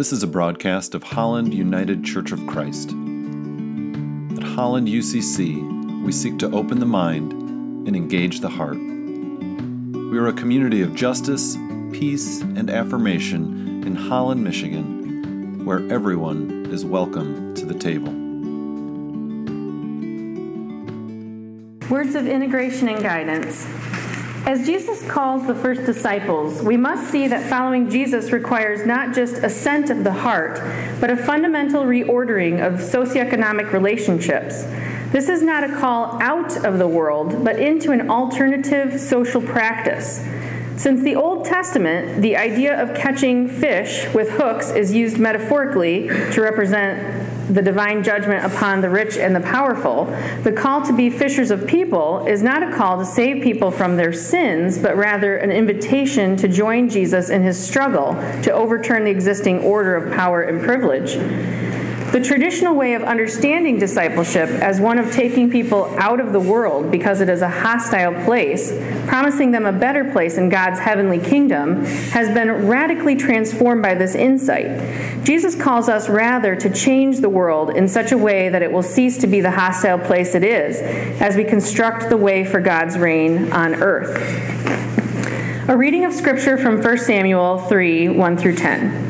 This is a broadcast of Holland United Church of Christ. At Holland UCC, we seek to open the mind and engage the heart. We are a community of justice, peace, and affirmation in Holland, Michigan, where everyone is welcome to the table. Words of integration and guidance. As Jesus calls the first disciples, we must see that following Jesus requires not just assent of the heart, but a fundamental reordering of socioeconomic relationships. This is not a call out of the world, but into an alternative social practice. Since the Old Testament, the idea of catching fish with hooks is used metaphorically to represent the divine judgment upon the rich and the powerful, the call to be fishers of people is not a call to save people from their sins, but rather an invitation to join Jesus in his struggle to overturn the existing order of power and privilege. The traditional way of understanding discipleship as one of taking people out of the world because it is a hostile place, promising them a better place in God's heavenly kingdom, has been radically transformed by this insight. Jesus calls us rather to change the world in such a way that it will cease to be the hostile place it is as we construct the way for God's reign on earth. A reading of Scripture from 1 Samuel 3 1 through 10.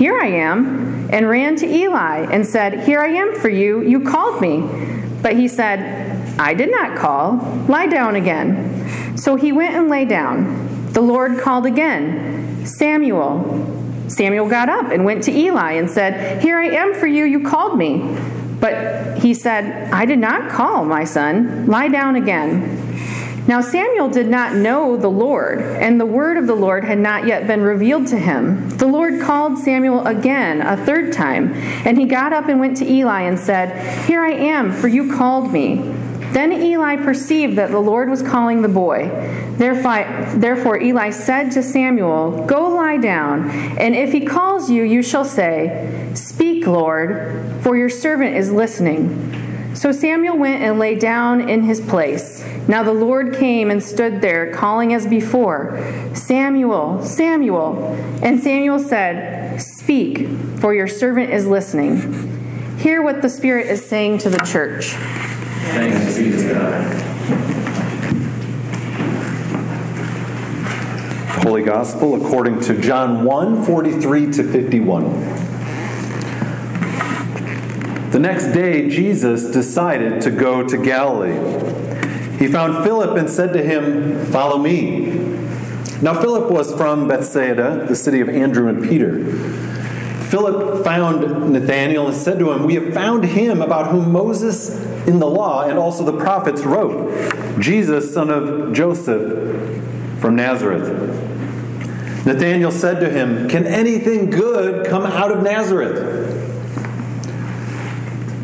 Here I am and ran to Eli and said, Here I am for you. You called me. But he said, I did not call. Lie down again. So he went and lay down. The Lord called again, Samuel. Samuel got up and went to Eli and said, Here I am for you. You called me. But he said, I did not call, my son. Lie down again. Now Samuel did not know the Lord, and the word of the Lord had not yet been revealed to him. The Lord called Samuel again a third time, and he got up and went to Eli and said, Here I am, for you called me. Then Eli perceived that the Lord was calling the boy. Therefore, Eli said to Samuel, Go lie down, and if he calls you, you shall say, Speak, Lord, for your servant is listening. So Samuel went and lay down in his place. Now the Lord came and stood there, calling as before, Samuel, Samuel. And Samuel said, Speak, for your servant is listening. Hear what the Spirit is saying to the church. Thanks be to God. Holy Gospel according to John 1 43 to 51. The next day, Jesus decided to go to Galilee. He found Philip and said to him, Follow me. Now, Philip was from Bethsaida, the city of Andrew and Peter. Philip found Nathanael and said to him, We have found him about whom Moses in the law and also the prophets wrote, Jesus, son of Joseph from Nazareth. Nathanael said to him, Can anything good come out of Nazareth?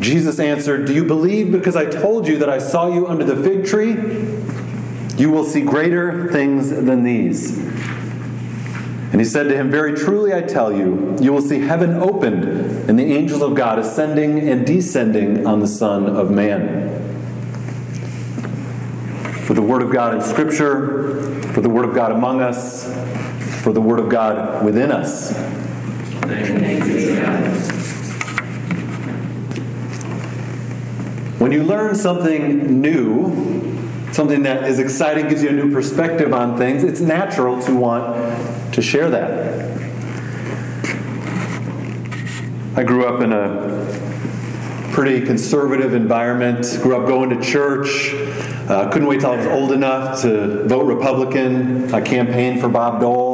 Jesus answered, Do you believe because I told you that I saw you under the fig tree? You will see greater things than these. And he said to him, Very truly I tell you, you will see heaven opened and the angels of God ascending and descending on the Son of Man. For the Word of God in Scripture, for the Word of God among us, for the Word of God within us. Thank you, God. When you learn something new, something that is exciting, gives you a new perspective on things, it's natural to want to share that. I grew up in a pretty conservative environment. Grew up going to church. Uh, couldn't wait till I was old enough to vote Republican. I campaigned for Bob Dole.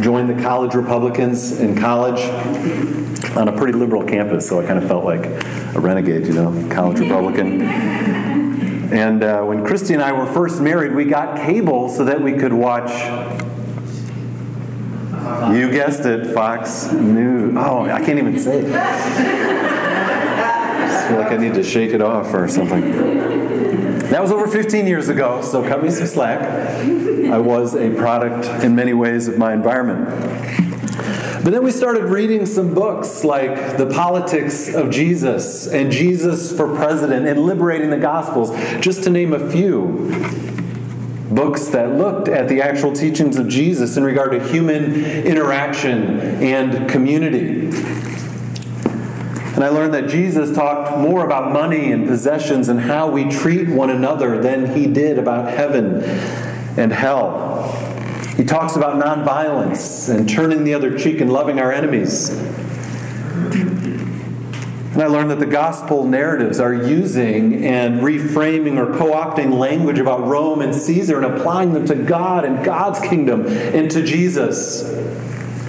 Joined the college Republicans in college on a pretty liberal campus, so I kind of felt like a renegade, you know, college Republican. And uh, when Christy and I were first married, we got cable so that we could watch. You guessed it, Fox News. Oh, I can't even say it. I feel like I need to shake it off or something. That was over 15 years ago, so cut me some slack. I was a product in many ways of my environment. But then we started reading some books like The Politics of Jesus and Jesus for President and Liberating the Gospels, just to name a few. Books that looked at the actual teachings of Jesus in regard to human interaction and community. And I learned that Jesus talked more about money and possessions and how we treat one another than he did about heaven and hell. He talks about nonviolence and turning the other cheek and loving our enemies. And I learned that the gospel narratives are using and reframing or co opting language about Rome and Caesar and applying them to God and God's kingdom and to Jesus.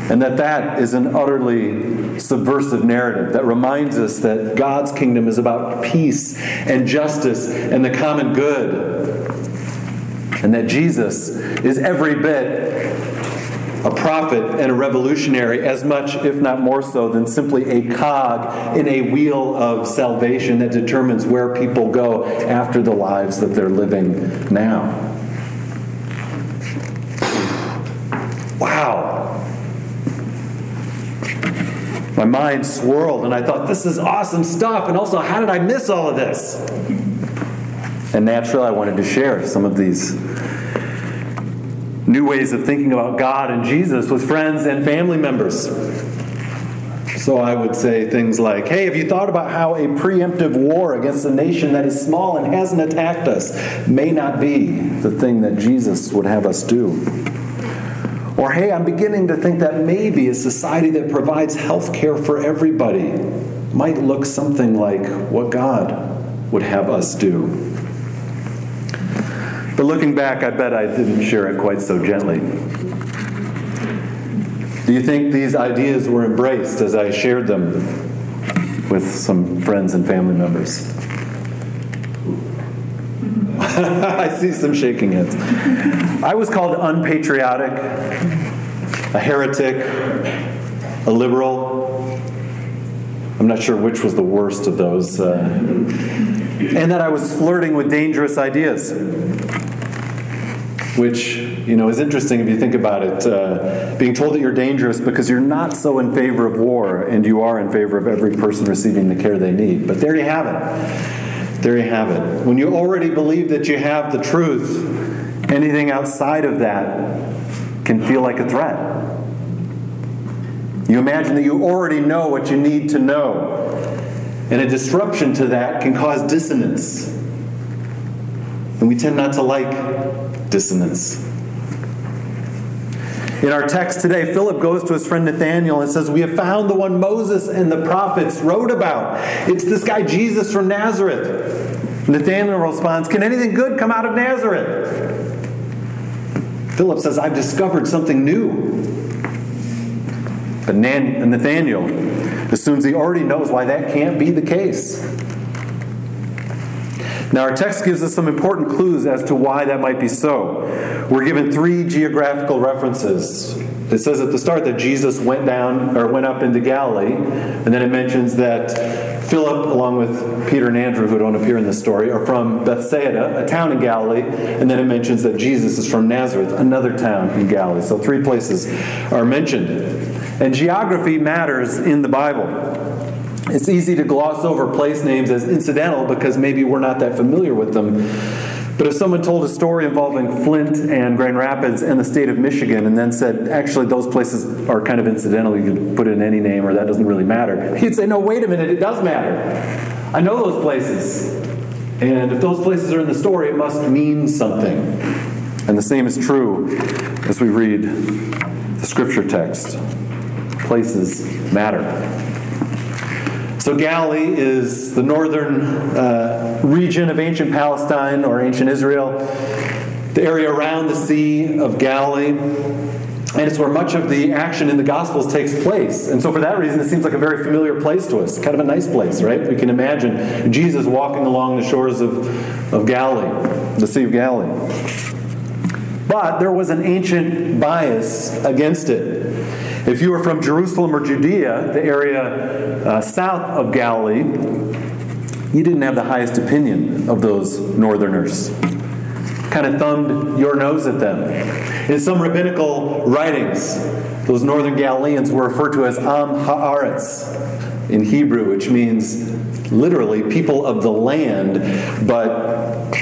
And that that is an utterly subversive narrative that reminds us that God's kingdom is about peace and justice and the common good and that Jesus is every bit a prophet and a revolutionary, as much, if not more so, than simply a cog in a wheel of salvation that determines where people go after the lives that they're living now. My mind swirled, and I thought, this is awesome stuff. And also, how did I miss all of this? And naturally, I wanted to share some of these new ways of thinking about God and Jesus with friends and family members. So I would say things like, hey, have you thought about how a preemptive war against a nation that is small and hasn't attacked us may not be the thing that Jesus would have us do? Or, hey, I'm beginning to think that maybe a society that provides health care for everybody might look something like what God would have us do. But looking back, I bet I didn't share it quite so gently. Do you think these ideas were embraced as I shared them with some friends and family members? I see some shaking heads. I was called unpatriotic, a heretic, a liberal. I'm not sure which was the worst of those. Uh, and that I was flirting with dangerous ideas which you know is interesting if you think about it. Uh, being told that you're dangerous because you're not so in favor of war, and you are in favor of every person receiving the care they need. But there you have it. There you have it. When you already believe that you have the truth, anything outside of that can feel like a threat. You imagine that you already know what you need to know, and a disruption to that can cause dissonance. And we tend not to like dissonance. In our text today, Philip goes to his friend Nathanael and says, We have found the one Moses and the prophets wrote about. It's this guy Jesus from Nazareth. Nathanael responds, Can anything good come out of Nazareth? Philip says, I've discovered something new. But Nathanael assumes he already knows why that can't be the case. Now, our text gives us some important clues as to why that might be so. We're given three geographical references. It says at the start that Jesus went down or went up into Galilee, and then it mentions that Philip, along with Peter and Andrew, who don't appear in this story, are from Bethsaida, a town in Galilee, and then it mentions that Jesus is from Nazareth, another town in Galilee. So three places are mentioned. And geography matters in the Bible. It's easy to gloss over place names as incidental because maybe we're not that familiar with them. But if someone told a story involving Flint and Grand Rapids and the state of Michigan and then said, actually, those places are kind of incidental, you can put in any name or that doesn't really matter, he'd say, no, wait a minute, it does matter. I know those places. And if those places are in the story, it must mean something. And the same is true as we read the scripture text. Places matter. So, Galilee is the northern uh, region of ancient Palestine or ancient Israel, the area around the Sea of Galilee. And it's where much of the action in the Gospels takes place. And so, for that reason, it seems like a very familiar place to us. Kind of a nice place, right? We can imagine Jesus walking along the shores of, of Galilee, the Sea of Galilee. But there was an ancient bias against it. If you were from Jerusalem or Judea, the area uh, south of Galilee, you didn't have the highest opinion of those northerners. Kind of thumbed your nose at them. In some rabbinical writings, those northern Galileans were referred to as Am Haaretz in Hebrew, which means literally people of the land, but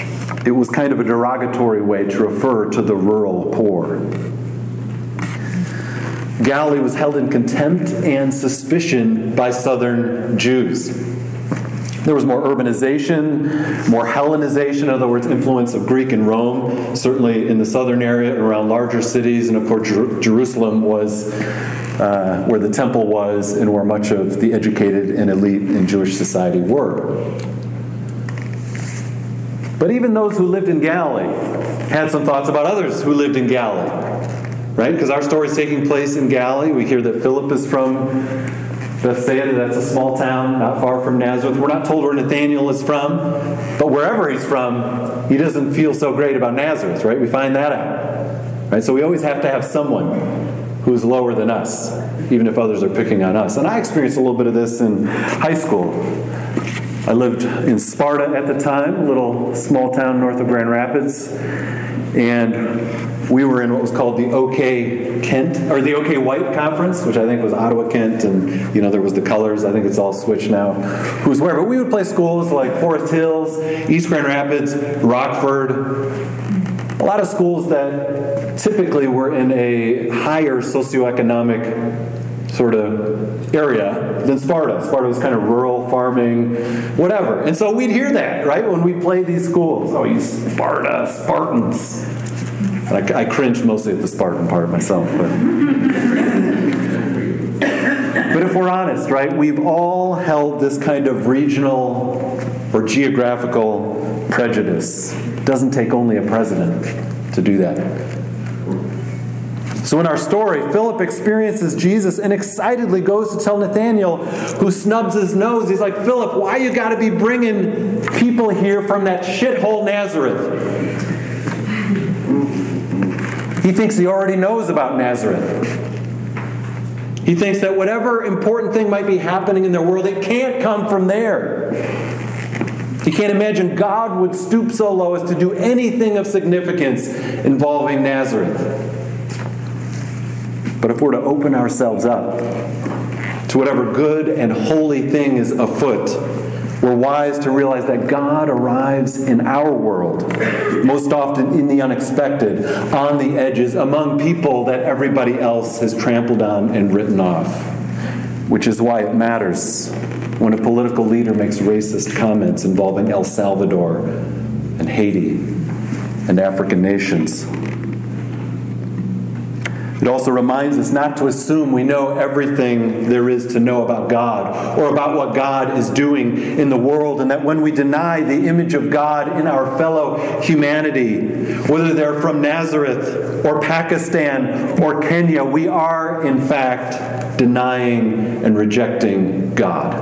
it was kind of a derogatory way to refer to the rural poor. Galilee was held in contempt and suspicion by southern Jews. There was more urbanization, more Hellenization, in other words, influence of Greek and Rome, certainly in the southern area and around larger cities. And of course, Jer- Jerusalem was uh, where the temple was and where much of the educated and elite in Jewish society were. But even those who lived in Galilee had some thoughts about others who lived in Galilee. Right? Because our story is taking place in Galilee. We hear that Philip is from Bethsaida, that's a small town not far from Nazareth. We're not told where Nathaniel is from, but wherever he's from, he doesn't feel so great about Nazareth, right? We find that out. Right? So we always have to have someone who's lower than us, even if others are picking on us. And I experienced a little bit of this in high school. I lived in Sparta at the time, a little small town north of Grand Rapids, and we were in what was called the OK Kent or the OK White Conference, which I think was Ottawa Kent, and you know there was the colors. I think it's all switched now. Who's where? But we would play schools like Forest Hills, East Grand Rapids, Rockford. A lot of schools that typically were in a higher socioeconomic sort of area than Sparta. Sparta was kind of rural farming, whatever. And so we'd hear that, right, when we play these schools. Oh, you Sparta, Spartans. I, I cringe mostly at the Spartan part myself, but. but if we're honest, right, we've all held this kind of regional or geographical prejudice. It doesn't take only a president to do that. So, in our story, Philip experiences Jesus and excitedly goes to tell Nathaniel, who snubs his nose. He's like, Philip, why you got to be bringing people here from that shithole Nazareth? He thinks he already knows about Nazareth. He thinks that whatever important thing might be happening in their world, it can't come from there. He can't imagine God would stoop so low as to do anything of significance involving Nazareth. But if we're to open ourselves up to whatever good and holy thing is afoot, we're wise to realize that God arrives in our world, most often in the unexpected, on the edges, among people that everybody else has trampled on and written off. Which is why it matters when a political leader makes racist comments involving El Salvador and Haiti and African nations. It also reminds us not to assume we know everything there is to know about God or about what God is doing in the world, and that when we deny the image of God in our fellow humanity, whether they're from Nazareth or Pakistan or Kenya, we are in fact denying and rejecting God.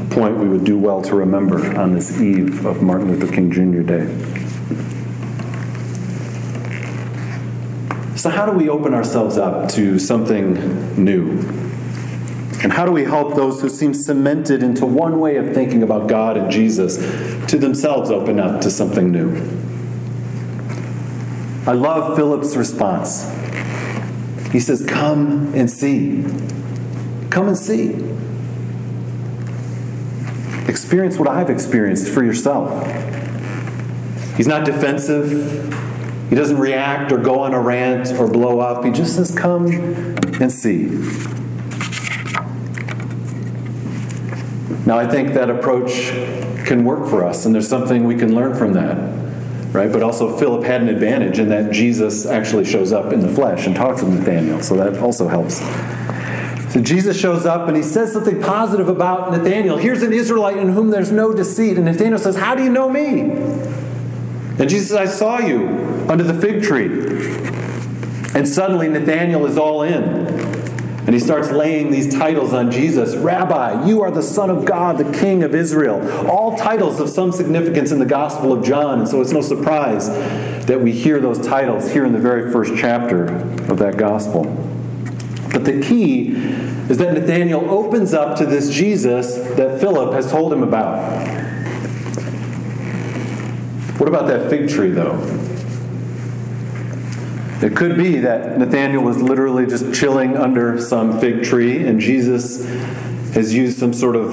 A point we would do well to remember on this eve of Martin Luther King Jr. Day. So, how do we open ourselves up to something new? And how do we help those who seem cemented into one way of thinking about God and Jesus to themselves open up to something new? I love Philip's response. He says, Come and see. Come and see. Experience what I've experienced for yourself. He's not defensive. He doesn't react or go on a rant or blow up. He just says, Come and see. Now, I think that approach can work for us, and there's something we can learn from that, right? But also, Philip had an advantage in that Jesus actually shows up in the flesh and talks with Nathaniel, so that also helps. So Jesus shows up and he says something positive about Nathaniel. Here's an Israelite in whom there's no deceit. And Nathaniel says, How do you know me? And Jesus I saw you under the fig tree. And suddenly Nathanael is all in. And he starts laying these titles on Jesus Rabbi, you are the Son of God, the King of Israel. All titles of some significance in the Gospel of John. And so it's no surprise that we hear those titles here in the very first chapter of that Gospel. But the key is that Nathanael opens up to this Jesus that Philip has told him about. What about that fig tree, though? It could be that Nathanael was literally just chilling under some fig tree, and Jesus has used some sort of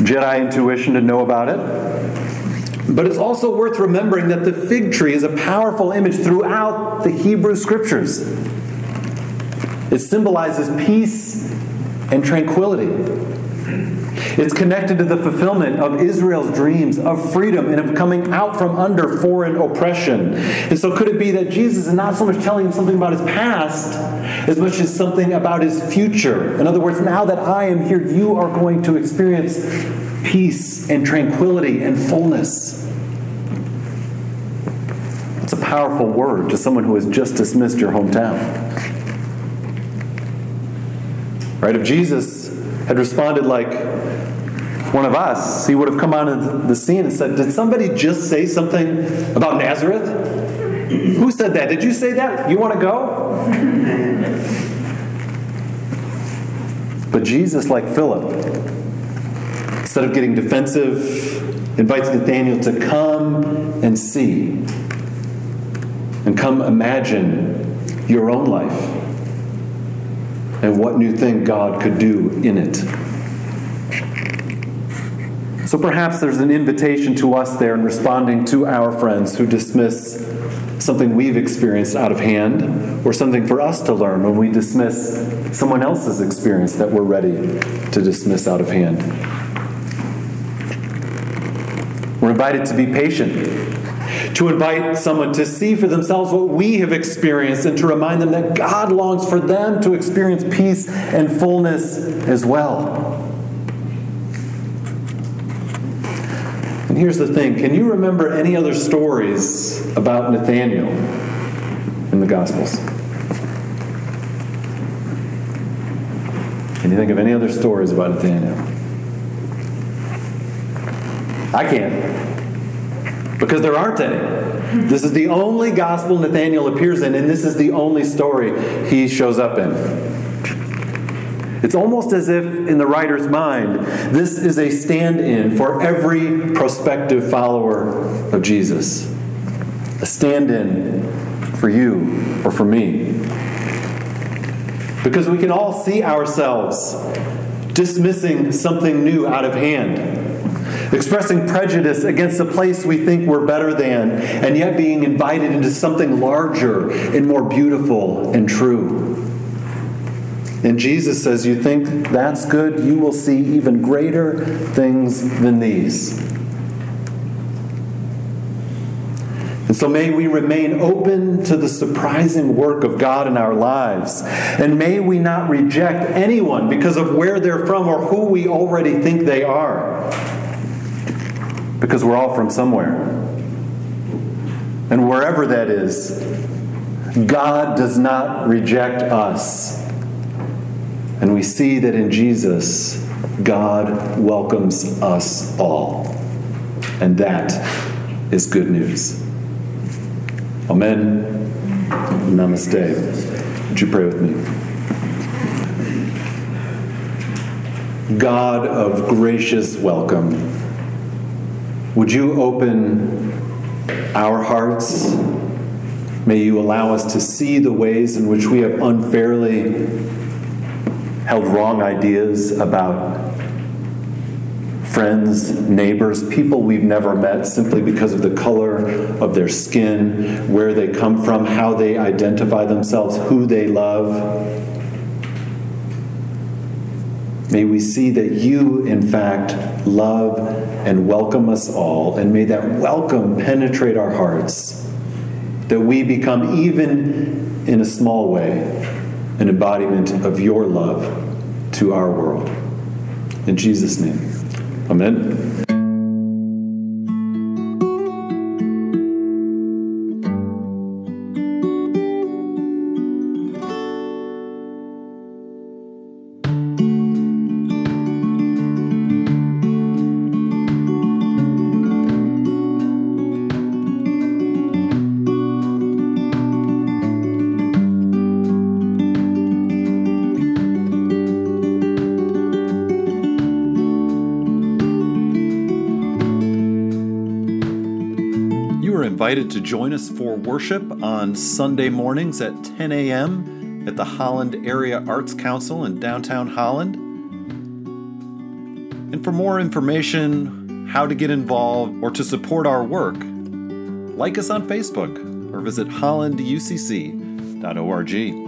Jedi intuition to know about it. But it's also worth remembering that the fig tree is a powerful image throughout the Hebrew scriptures. It symbolizes peace and tranquility. It's connected to the fulfillment of Israel's dreams of freedom and of coming out from under foreign oppression. And so, could it be that Jesus is not so much telling him something about his past as much as something about his future? In other words, now that I am here, you are going to experience peace and tranquility and fullness. It's a powerful word to someone who has just dismissed your hometown. Right? If Jesus had responded like one of us, he would have come on the scene and said, Did somebody just say something about Nazareth? Who said that? Did you say that? You want to go? But Jesus, like Philip, instead of getting defensive, invites Nathaniel to come and see and come imagine your own life and what new thing God could do in it. So perhaps there's an invitation to us there in responding to our friends who dismiss something we've experienced out of hand or something for us to learn when we dismiss someone else's experience that we're ready to dismiss out of hand. We're invited to be patient to invite someone to see for themselves what we have experienced and to remind them that God longs for them to experience peace and fullness as well. Here's the thing can you remember any other stories about Nathaniel in the Gospels? Can you think of any other stories about Nathaniel? I can't because there aren't any. This is the only gospel Nathaniel appears in, and this is the only story he shows up in. It's almost as if, in the writer's mind, this is a stand in for every prospective follower of Jesus. A stand in for you or for me. Because we can all see ourselves dismissing something new out of hand expressing prejudice against a place we think we're better than, and yet being invited into something larger and more beautiful and true. And Jesus says, You think that's good? You will see even greater things than these. And so may we remain open to the surprising work of God in our lives. And may we not reject anyone because of where they're from or who we already think they are because we're all from somewhere. And wherever that is, God does not reject us. And we see that in Jesus, God welcomes us all. And that is good news. Amen. Namaste. Would you pray with me? God of gracious welcome. Would you open our hearts? May you allow us to see the ways in which we have unfairly held wrong ideas about friends, neighbors, people we've never met simply because of the color of their skin, where they come from, how they identify themselves, who they love. May we see that you, in fact, love and welcome us all, and may that welcome penetrate our hearts, that we become, even in a small way, an embodiment of your love to our world. In Jesus' name, amen. Invited to join us for worship on Sunday mornings at 10 a.m. at the Holland Area Arts Council in downtown Holland. And for more information, how to get involved, or to support our work, like us on Facebook or visit hollanducc.org.